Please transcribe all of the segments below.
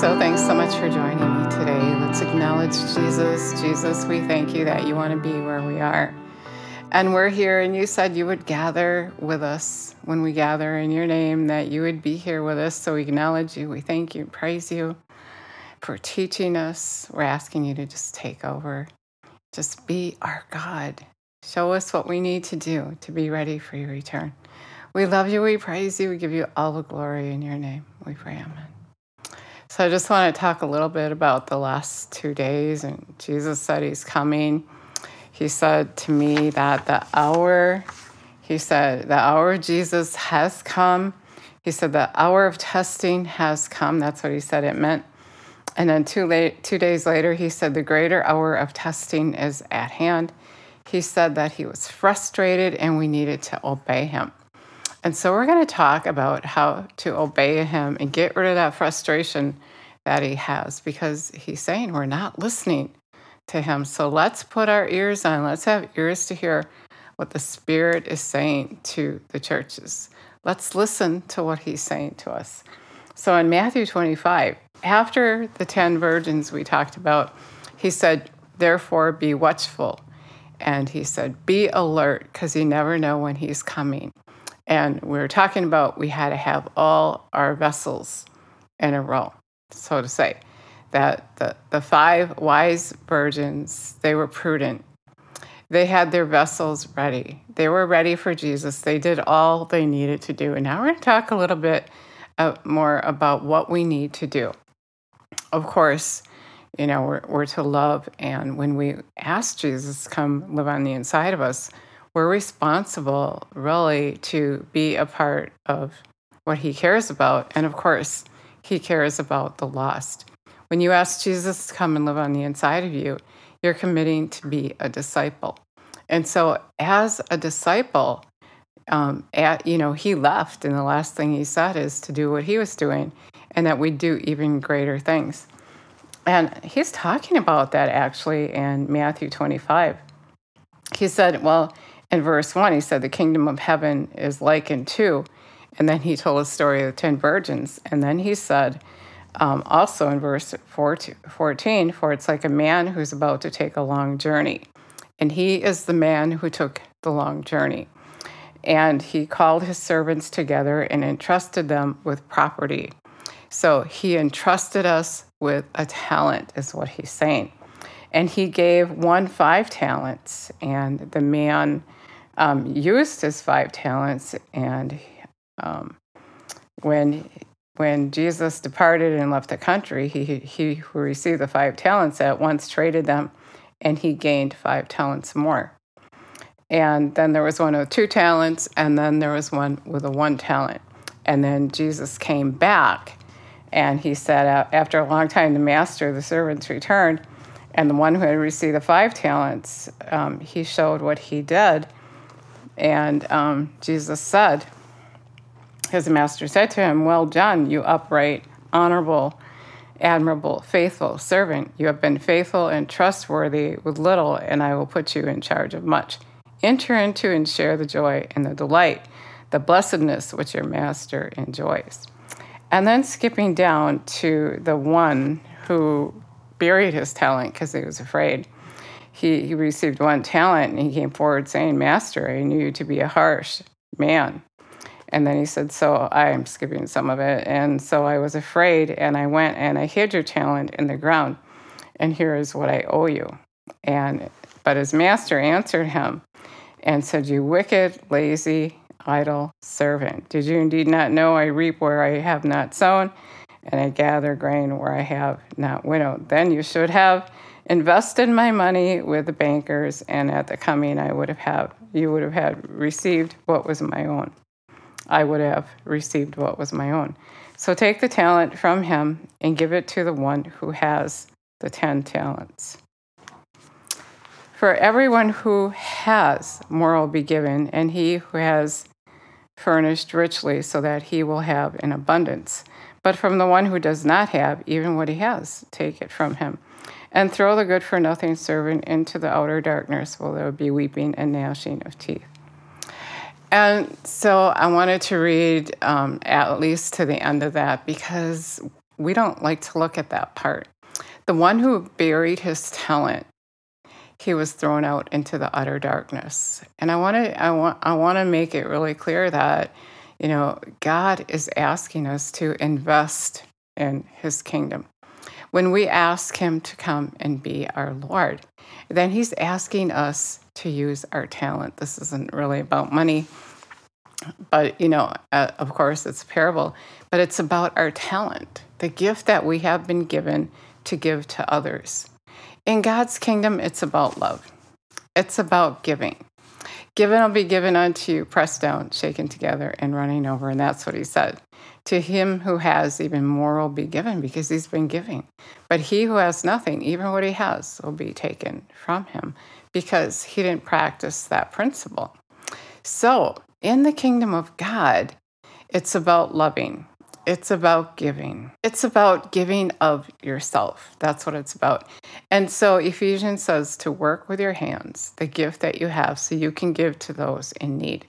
So thanks so much for joining me today. Let's acknowledge Jesus. Jesus, we thank you that you want to be where we are. And we're here, and you said you would gather with us when we gather in your name, that you would be here with us. So we acknowledge you. We thank you, praise you for teaching us. We're asking you to just take over, just be our God. Show us what we need to do to be ready for your return. We love you, we praise you, we give you all the glory in your name. We pray, Amen. So I just want to talk a little bit about the last two days. And Jesus said he's coming. He said to me that the hour, he said, the hour of Jesus has come. He said the hour of testing has come. That's what he said it meant. And then two, late, two days later, he said the greater hour of testing is at hand. He said that he was frustrated and we needed to obey him. And so we're going to talk about how to obey him and get rid of that frustration that he has because he's saying we're not listening to him. So let's put our ears on. Let's have ears to hear what the Spirit is saying to the churches. Let's listen to what he's saying to us. So in Matthew 25, after the 10 virgins we talked about, he said, Therefore be watchful. And he said, Be alert because you never know when he's coming. And we were talking about we had to have all our vessels in a row, so to say. That the, the five wise virgins, they were prudent. They had their vessels ready. They were ready for Jesus. They did all they needed to do. And now we're going to talk a little bit uh, more about what we need to do. Of course, you know, we're, we're to love. And when we ask Jesus come live on the inside of us, we're responsible really to be a part of what he cares about. And of course, he cares about the lost. When you ask Jesus to come and live on the inside of you, you're committing to be a disciple. And so, as a disciple, um, at, you know, he left, and the last thing he said is to do what he was doing, and that we do even greater things. And he's talking about that actually in Matthew 25. He said, Well, in verse 1, he said, The kingdom of heaven is likened to. And then he told a story of the 10 virgins. And then he said, um, also in verse 14, for it's like a man who's about to take a long journey. And he is the man who took the long journey. And he called his servants together and entrusted them with property. So he entrusted us with a talent, is what he's saying. And he gave one five talents, and the man um, used his five talents. And um, when when Jesus departed and left the country, he he who received the five talents at once traded them, and he gained five talents more. And then there was one with two talents, and then there was one with a one talent. And then Jesus came back, and he said, after a long time, the master, the servants returned, and the one who had received the five talents, um, he showed what he did and um, Jesus said, his master said to him, Well done, you upright, honorable, admirable, faithful servant. You have been faithful and trustworthy with little, and I will put you in charge of much. Enter into and share the joy and the delight, the blessedness which your master enjoys. And then skipping down to the one who buried his talent because he was afraid he, he received one talent and he came forward saying, Master, I knew you to be a harsh man. And then he said, So I am skipping some of it. And so I was afraid, and I went and I hid your talent in the ground. And here is what I owe you. And but his master answered him and said, You wicked, lazy, idle servant. Did you indeed not know I reap where I have not sown, and I gather grain where I have not winnowed? Then you should have invested my money with the bankers, and at the coming, I would have had, you would have had received what was my own. I would have received what was my own. So take the talent from him and give it to the one who has the ten talents. For everyone who has, more will be given, and he who has furnished richly, so that he will have in abundance. But from the one who does not have, even what he has, take it from him and throw the good for nothing servant into the outer darkness where there will be weeping and gnashing of teeth. And so I wanted to read um, at least to the end of that because we don't like to look at that part. The one who buried his talent, he was thrown out into the utter darkness. And I want to I want I want to make it really clear that you know, God is asking us to invest in his kingdom. When we ask him to come and be our Lord, then he's asking us to use our talent. This isn't really about money, but you know, uh, of course, it's a parable, but it's about our talent, the gift that we have been given to give to others. In God's kingdom, it's about love, it's about giving. Given will be given unto you, pressed down, shaken together, and running over. And that's what he said. To him who has, even more will be given because he's been giving. But he who has nothing, even what he has, will be taken from him because he didn't practice that principle. So, in the kingdom of God, it's about loving. It's about giving. It's about giving of yourself. That's what it's about. And so Ephesians says to work with your hands, the gift that you have, so you can give to those in need.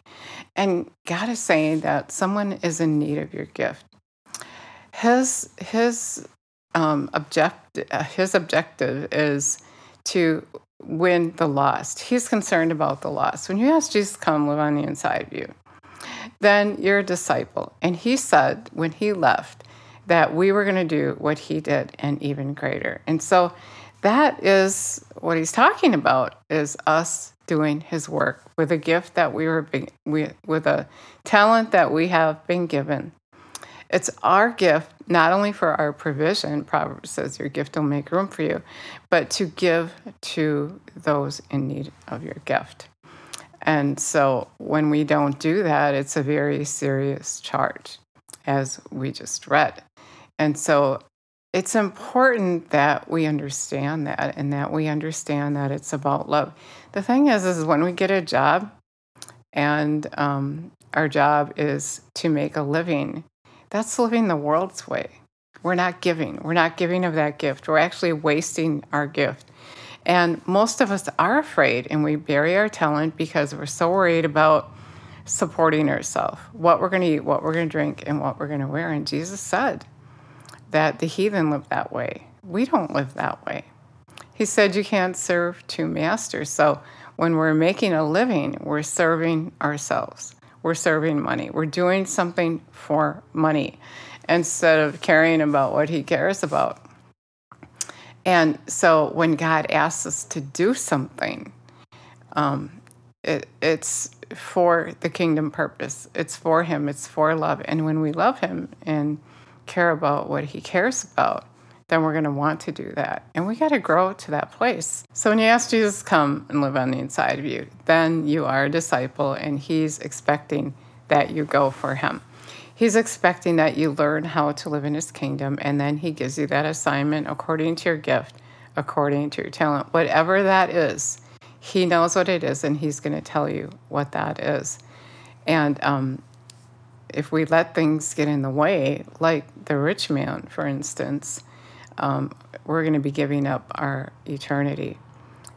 And God is saying that someone is in need of your gift. His his um, object his objective is to win the lost. He's concerned about the lost. When you ask Jesus come live on the inside of you, then you're a disciple. And he said when he left that we were going to do what he did and even greater. And so that is what he's talking about is us doing his work with a gift that we were we, with a talent that we have been given. It's our gift not only for our provision, Proverbs says your gift will make room for you, but to give to those in need of your gift. And so when we don't do that, it's a very serious charge, as we just read. And so it's important that we understand that and that we understand that it's about love. The thing is, is when we get a job and um, our job is to make a living, that's living the world's way. We're not giving. We're not giving of that gift. We're actually wasting our gift. And most of us are afraid and we bury our talent because we're so worried about supporting ourselves, what we're going to eat, what we're going to drink, and what we're going to wear. And Jesus said that the heathen live that way. We don't live that way. He said you can't serve two masters. So when we're making a living, we're serving ourselves. We're serving money. We're doing something for money instead of caring about what he cares about. And so when God asks us to do something, um, it, it's for the kingdom purpose. It's for Him. It's for love. And when we love Him and care about what He cares about, then we're going to want to do that. And we got to grow to that place. So when you ask Jesus come and live on the inside of you, then you are a disciple and He's expecting that you go for Him. He's expecting that you learn how to live in His kingdom, and then He gives you that assignment according to your gift, according to your talent, whatever that is. He knows what it is, and He's going to tell you what that is. And um, if we let things get in the way, like the rich man, for instance, um, we're going to be giving up our eternity.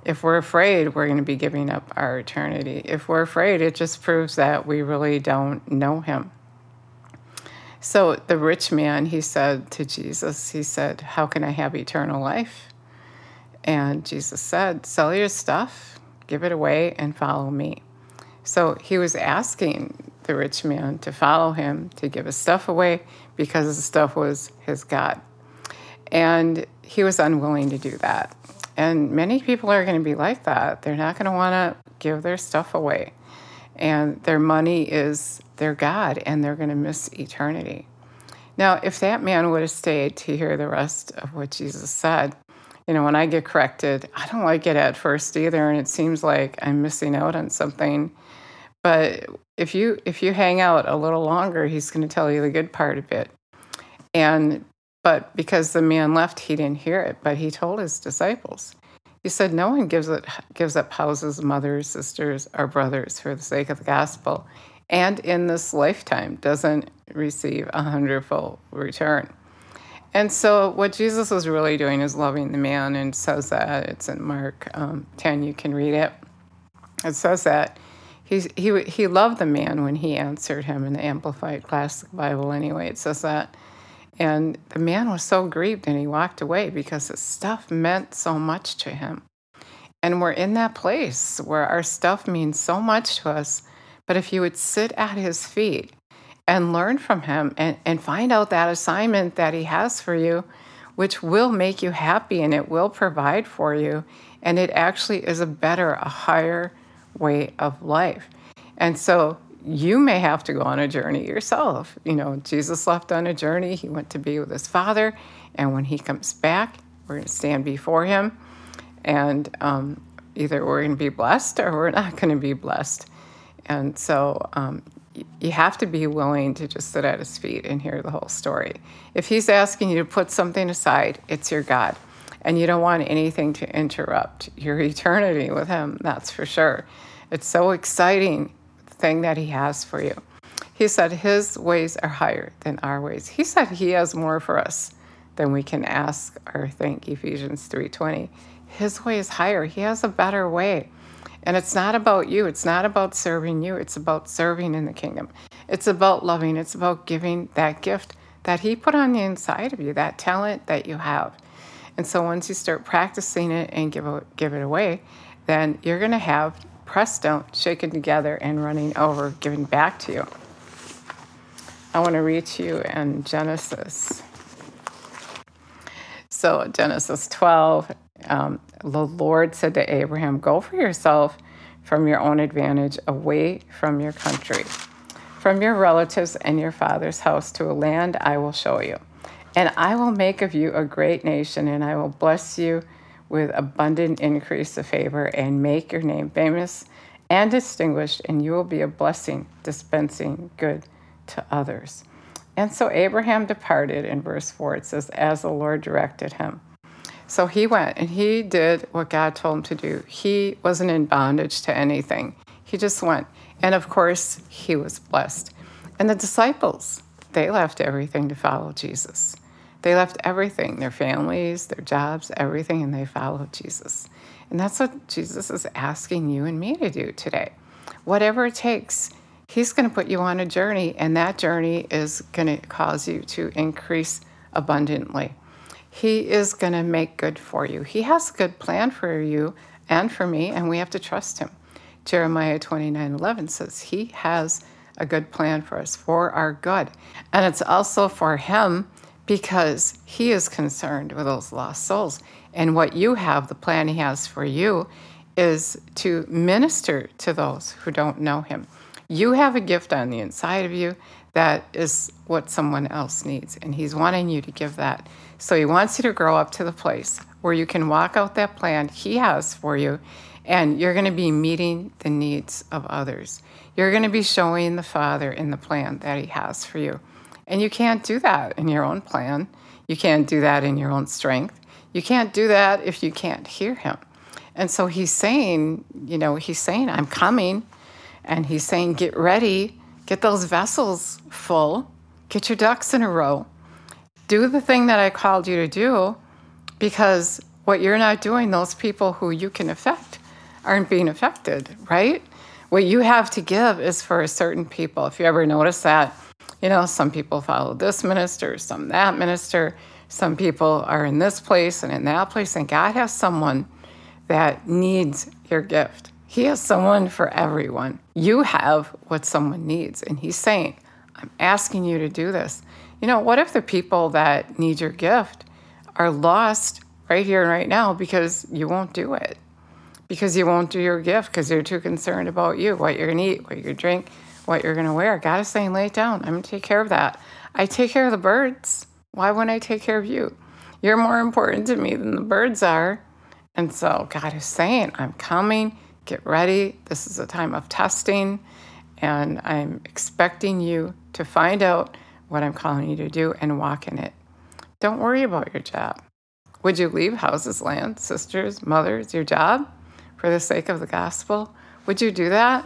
If we're afraid, we're going to be giving up our eternity. If we're afraid, it just proves that we really don't know Him. So the rich man, he said to Jesus, he said, How can I have eternal life? And Jesus said, Sell your stuff, give it away, and follow me. So he was asking the rich man to follow him, to give his stuff away, because the stuff was his God. And he was unwilling to do that. And many people are going to be like that. They're not going to want to give their stuff away. And their money is their God and they're going to miss eternity. Now, if that man would have stayed to hear the rest of what Jesus said, you know, when I get corrected, I don't like it at first either, and it seems like I'm missing out on something. But if you if you hang out a little longer, he's going to tell you the good part of it. And but because the man left, he didn't hear it, but he told his disciples. He said, "No one gives it gives up houses, mothers, sisters, or brothers for the sake of the gospel, and in this lifetime doesn't receive a hundredfold return. And so, what Jesus was really doing is loving the man, and says that it's in Mark um, 10, you can read it. It says that he, he, he loved the man when he answered him in the Amplified Classic Bible, anyway. It says that. And the man was so grieved and he walked away because his stuff meant so much to him. And we're in that place where our stuff means so much to us. But if you would sit at his feet and learn from him and, and find out that assignment that he has for you, which will make you happy and it will provide for you, and it actually is a better, a higher way of life. And so you may have to go on a journey yourself. You know, Jesus left on a journey, he went to be with his Father, and when he comes back, we're going to stand before him, and um, either we're going to be blessed or we're not going to be blessed. And so um, you have to be willing to just sit at his feet and hear the whole story. If he's asking you to put something aside, it's your God. And you don't want anything to interrupt your eternity with him, that's for sure. It's so exciting thing that He has for you. He said His ways are higher than our ways. He said He has more for us than we can ask or think. Ephesians 3:20. His way is higher. He has a better way. And it's not about you. It's not about serving you. It's about serving in the kingdom. It's about loving. It's about giving that gift that He put on the inside of you, that talent that you have. And so once you start practicing it and give give it away, then you're going to have pressed down, shaken together, and running over, given back to you. I want to read to you in Genesis. So, Genesis 12, um, the Lord said to Abraham, Go for yourself from your own advantage away from your country, from your relatives and your father's house to a land I will show you. And I will make of you a great nation, and I will bless you with abundant increase of favor and make your name famous and distinguished, and you will be a blessing, dispensing good to others. And so Abraham departed in verse 4. It says, as the Lord directed him. So he went and he did what God told him to do. He wasn't in bondage to anything, he just went. And of course, he was blessed. And the disciples, they left everything to follow Jesus. They left everything their families, their jobs, everything, and they followed Jesus. And that's what Jesus is asking you and me to do today. Whatever it takes, He's going to put you on a journey, and that journey is going to cause you to increase abundantly. He is going to make good for you. He has a good plan for you and for me, and we have to trust Him. Jeremiah 29 11 says, He has a good plan for us, for our good. And it's also for Him because He is concerned with those lost souls. And what you have, the plan He has for you, is to minister to those who don't know Him. You have a gift on the inside of you that is what someone else needs, and He's wanting you to give that. So He wants you to grow up to the place where you can walk out that plan He has for you, and you're going to be meeting the needs of others. You're going to be showing the Father in the plan that He has for you. And you can't do that in your own plan. You can't do that in your own strength. You can't do that if you can't hear him. And so he's saying, you know, he's saying, I'm coming. And he's saying, get ready, get those vessels full, get your ducks in a row, do the thing that I called you to do, because what you're not doing, those people who you can affect aren't being affected, right? What you have to give is for a certain people. If you ever notice that, you know, some people follow this minister, some that minister, some people are in this place and in that place, and God has someone that needs your gift. He has someone for everyone. You have what someone needs, and He's saying, I'm asking you to do this. You know, what if the people that need your gift are lost right here and right now because you won't do it? Because you won't do your gift because you're too concerned about you, what you're going to eat, what you're going to drink, what you're going to wear. God is saying, lay it down. I'm going to take care of that. I take care of the birds. Why wouldn't I take care of you? You're more important to me than the birds are. And so God is saying, I'm coming. Get ready. This is a time of testing. And I'm expecting you to find out what I'm calling you to do and walk in it. Don't worry about your job. Would you leave houses, land, sisters, mothers, your job for the sake of the gospel? Would you do that?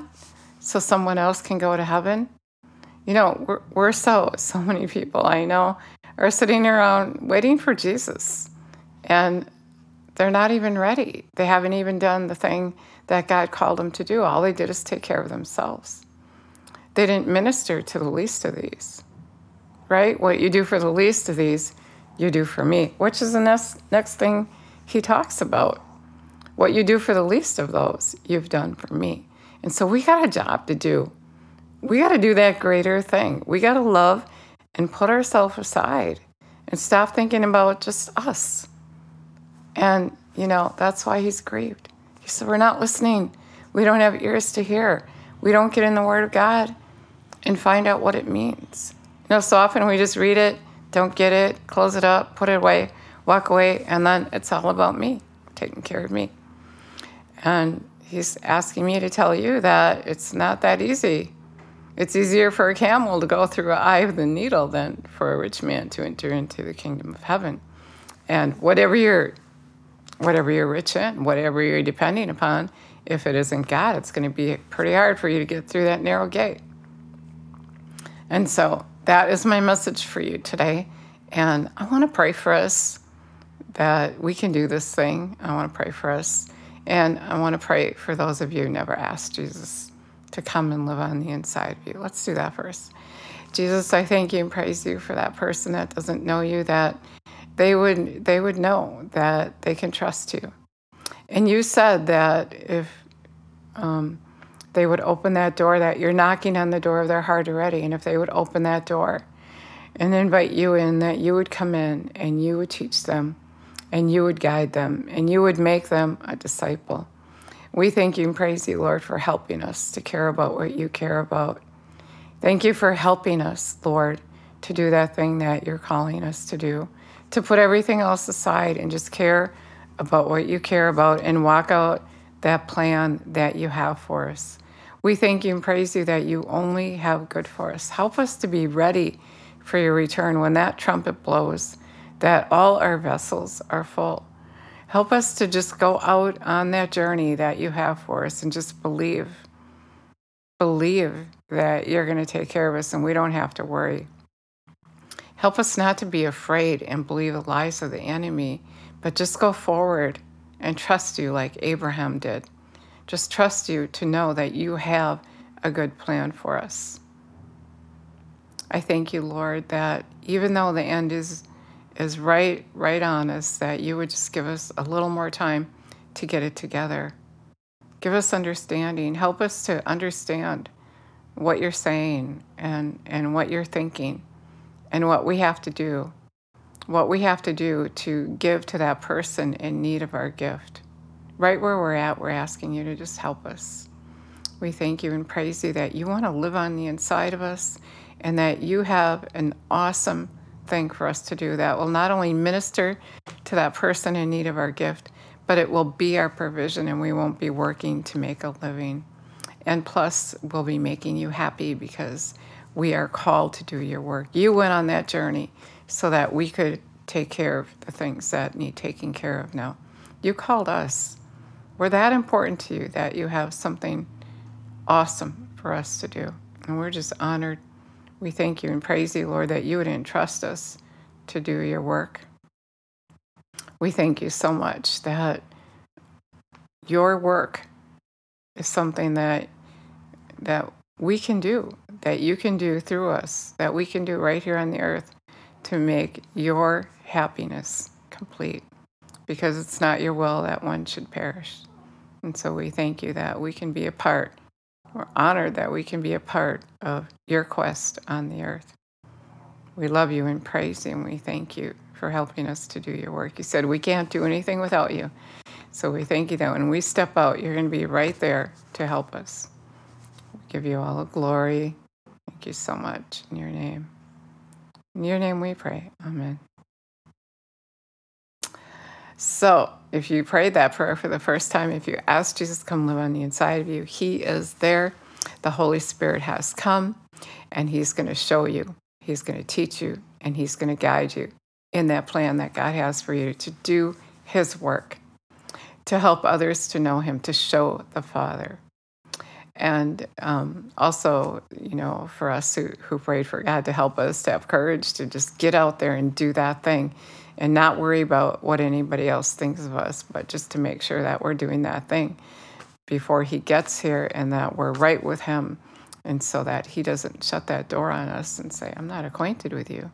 So someone else can go to heaven? You know, we're, we're so, so many people I know are sitting around waiting for Jesus and they're not even ready. They haven't even done the thing that God called them to do. All they did is take care of themselves. They didn't minister to the least of these. right? What you do for the least of these, you do for me, which is the next, next thing he talks about. What you do for the least of those, you've done for me. And so we got a job to do. We got to do that greater thing. We got to love and put ourselves aside and stop thinking about just us. And, you know, that's why he's grieved. He said, We're not listening. We don't have ears to hear. We don't get in the Word of God and find out what it means. You know, so often we just read it, don't get it, close it up, put it away, walk away, and then it's all about me, taking care of me. And he's asking me to tell you that it's not that easy. It's easier for a camel to go through an eye of the needle than for a rich man to enter into the kingdom of heaven. And whatever you're whatever you're rich in, whatever you're depending upon, if it isn't God, it's going to be pretty hard for you to get through that narrow gate. And so that is my message for you today. And I want to pray for us that we can do this thing. I want to pray for us. And I want to pray for those of you who never asked Jesus to come and live on the inside of you. Let's do that first. Jesus, I thank you and praise you for that person that doesn't know you, that they would they would know that they can trust you. And you said that if um, they would open that door, that you're knocking on the door of their heart already, and if they would open that door and invite you in, that you would come in and you would teach them and you would guide them and you would make them a disciple. We thank you and praise you, Lord, for helping us to care about what you care about. Thank you for helping us, Lord, to do that thing that you're calling us to do, to put everything else aside and just care about what you care about and walk out that plan that you have for us. We thank you and praise you that you only have good for us. Help us to be ready for your return when that trumpet blows that all our vessels are full. Help us to just go out on that journey that you have for us and just believe. Believe that you're going to take care of us and we don't have to worry. Help us not to be afraid and believe the lies of the enemy, but just go forward and trust you like Abraham did. Just trust you to know that you have a good plan for us. I thank you, Lord, that even though the end is is right right on us that you would just give us a little more time to get it together. Give us understanding. Help us to understand what you're saying and, and what you're thinking and what we have to do. What we have to do to give to that person in need of our gift. Right where we're at, we're asking you to just help us. We thank you and praise you that you want to live on the inside of us and that you have an awesome thing for us to do that will not only minister to that person in need of our gift, but it will be our provision and we won't be working to make a living. And plus, we'll be making you happy because we are called to do your work. You went on that journey so that we could take care of the things that need taking care of now. You called us. We're that important to you that you have something awesome for us to do. And we're just honored we thank you and praise you, Lord, that you would entrust us to do your work. We thank you so much that your work is something that that we can do, that you can do through us, that we can do right here on the earth to make your happiness complete. Because it's not your will that one should perish. And so we thank you that we can be a part we're honored that we can be a part of your quest on the earth. We love you and praise you, and we thank you for helping us to do your work. You said we can't do anything without you. So we thank you that when we step out, you're going to be right there to help us. We give you all the glory. Thank you so much in your name. In your name we pray. Amen. So, if you prayed that prayer for the first time, if you asked Jesus to come live on the inside of you, He is there. The Holy Spirit has come and He's going to show you, He's going to teach you, and He's going to guide you in that plan that God has for you to do His work, to help others to know Him, to show the Father. And um, also, you know, for us who, who prayed for God to help us to have courage to just get out there and do that thing and not worry about what anybody else thinks of us, but just to make sure that we're doing that thing before he gets here and that we're right with him And so that He doesn't shut that door on us and say, I'm not acquainted with you.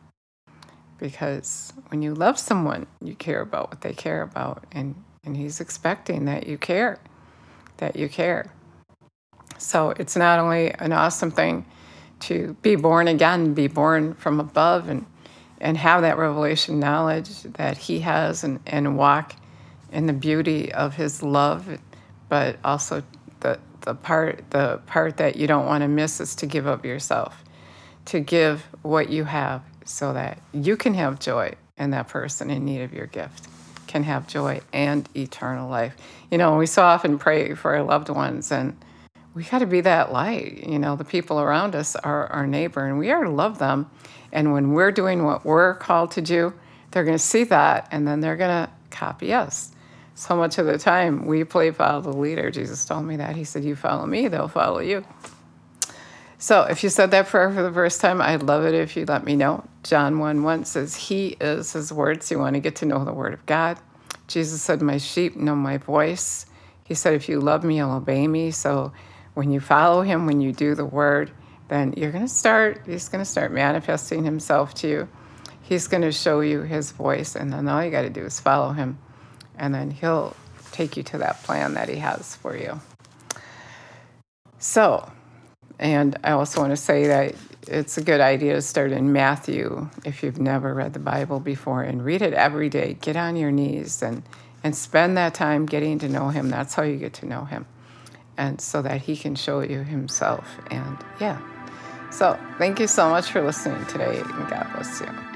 Because when you love someone, you care about what they care about. And, and He's expecting that you care, that you care. So it's not only an awesome thing to be born again, be born from above, and, and have that revelation knowledge that He has and, and walk in the beauty of His love, but also the, the part the part that you don't want to miss is to give up yourself, to give what you have so that you can have joy and that person in need of your gift can have joy and eternal life. You know, we so often pray for our loved ones and we got to be that light. You know, the people around us are our neighbor and we are to love them. And when we're doing what we're called to do, they're going to see that and then they're going to copy us so much of the time we play follow the leader. Jesus told me that. He said, You follow me, they'll follow you. So if you said that prayer for the first time, I'd love it if you let me know. John 1 1 says, He is His word. So you want to get to know the word of God. Jesus said, My sheep know my voice. He said, If you love me, you'll obey me. So when you follow Him, when you do the word, then you're going to start, He's going to start manifesting Himself to you. He's going to show you His voice. And then all you got to do is follow Him and then he'll take you to that plan that he has for you. So, and I also want to say that it's a good idea to start in Matthew if you've never read the Bible before and read it every day. Get on your knees and, and spend that time getting to know him. That's how you get to know him. And so that he can show you himself. And yeah. So thank you so much for listening today, and God bless you.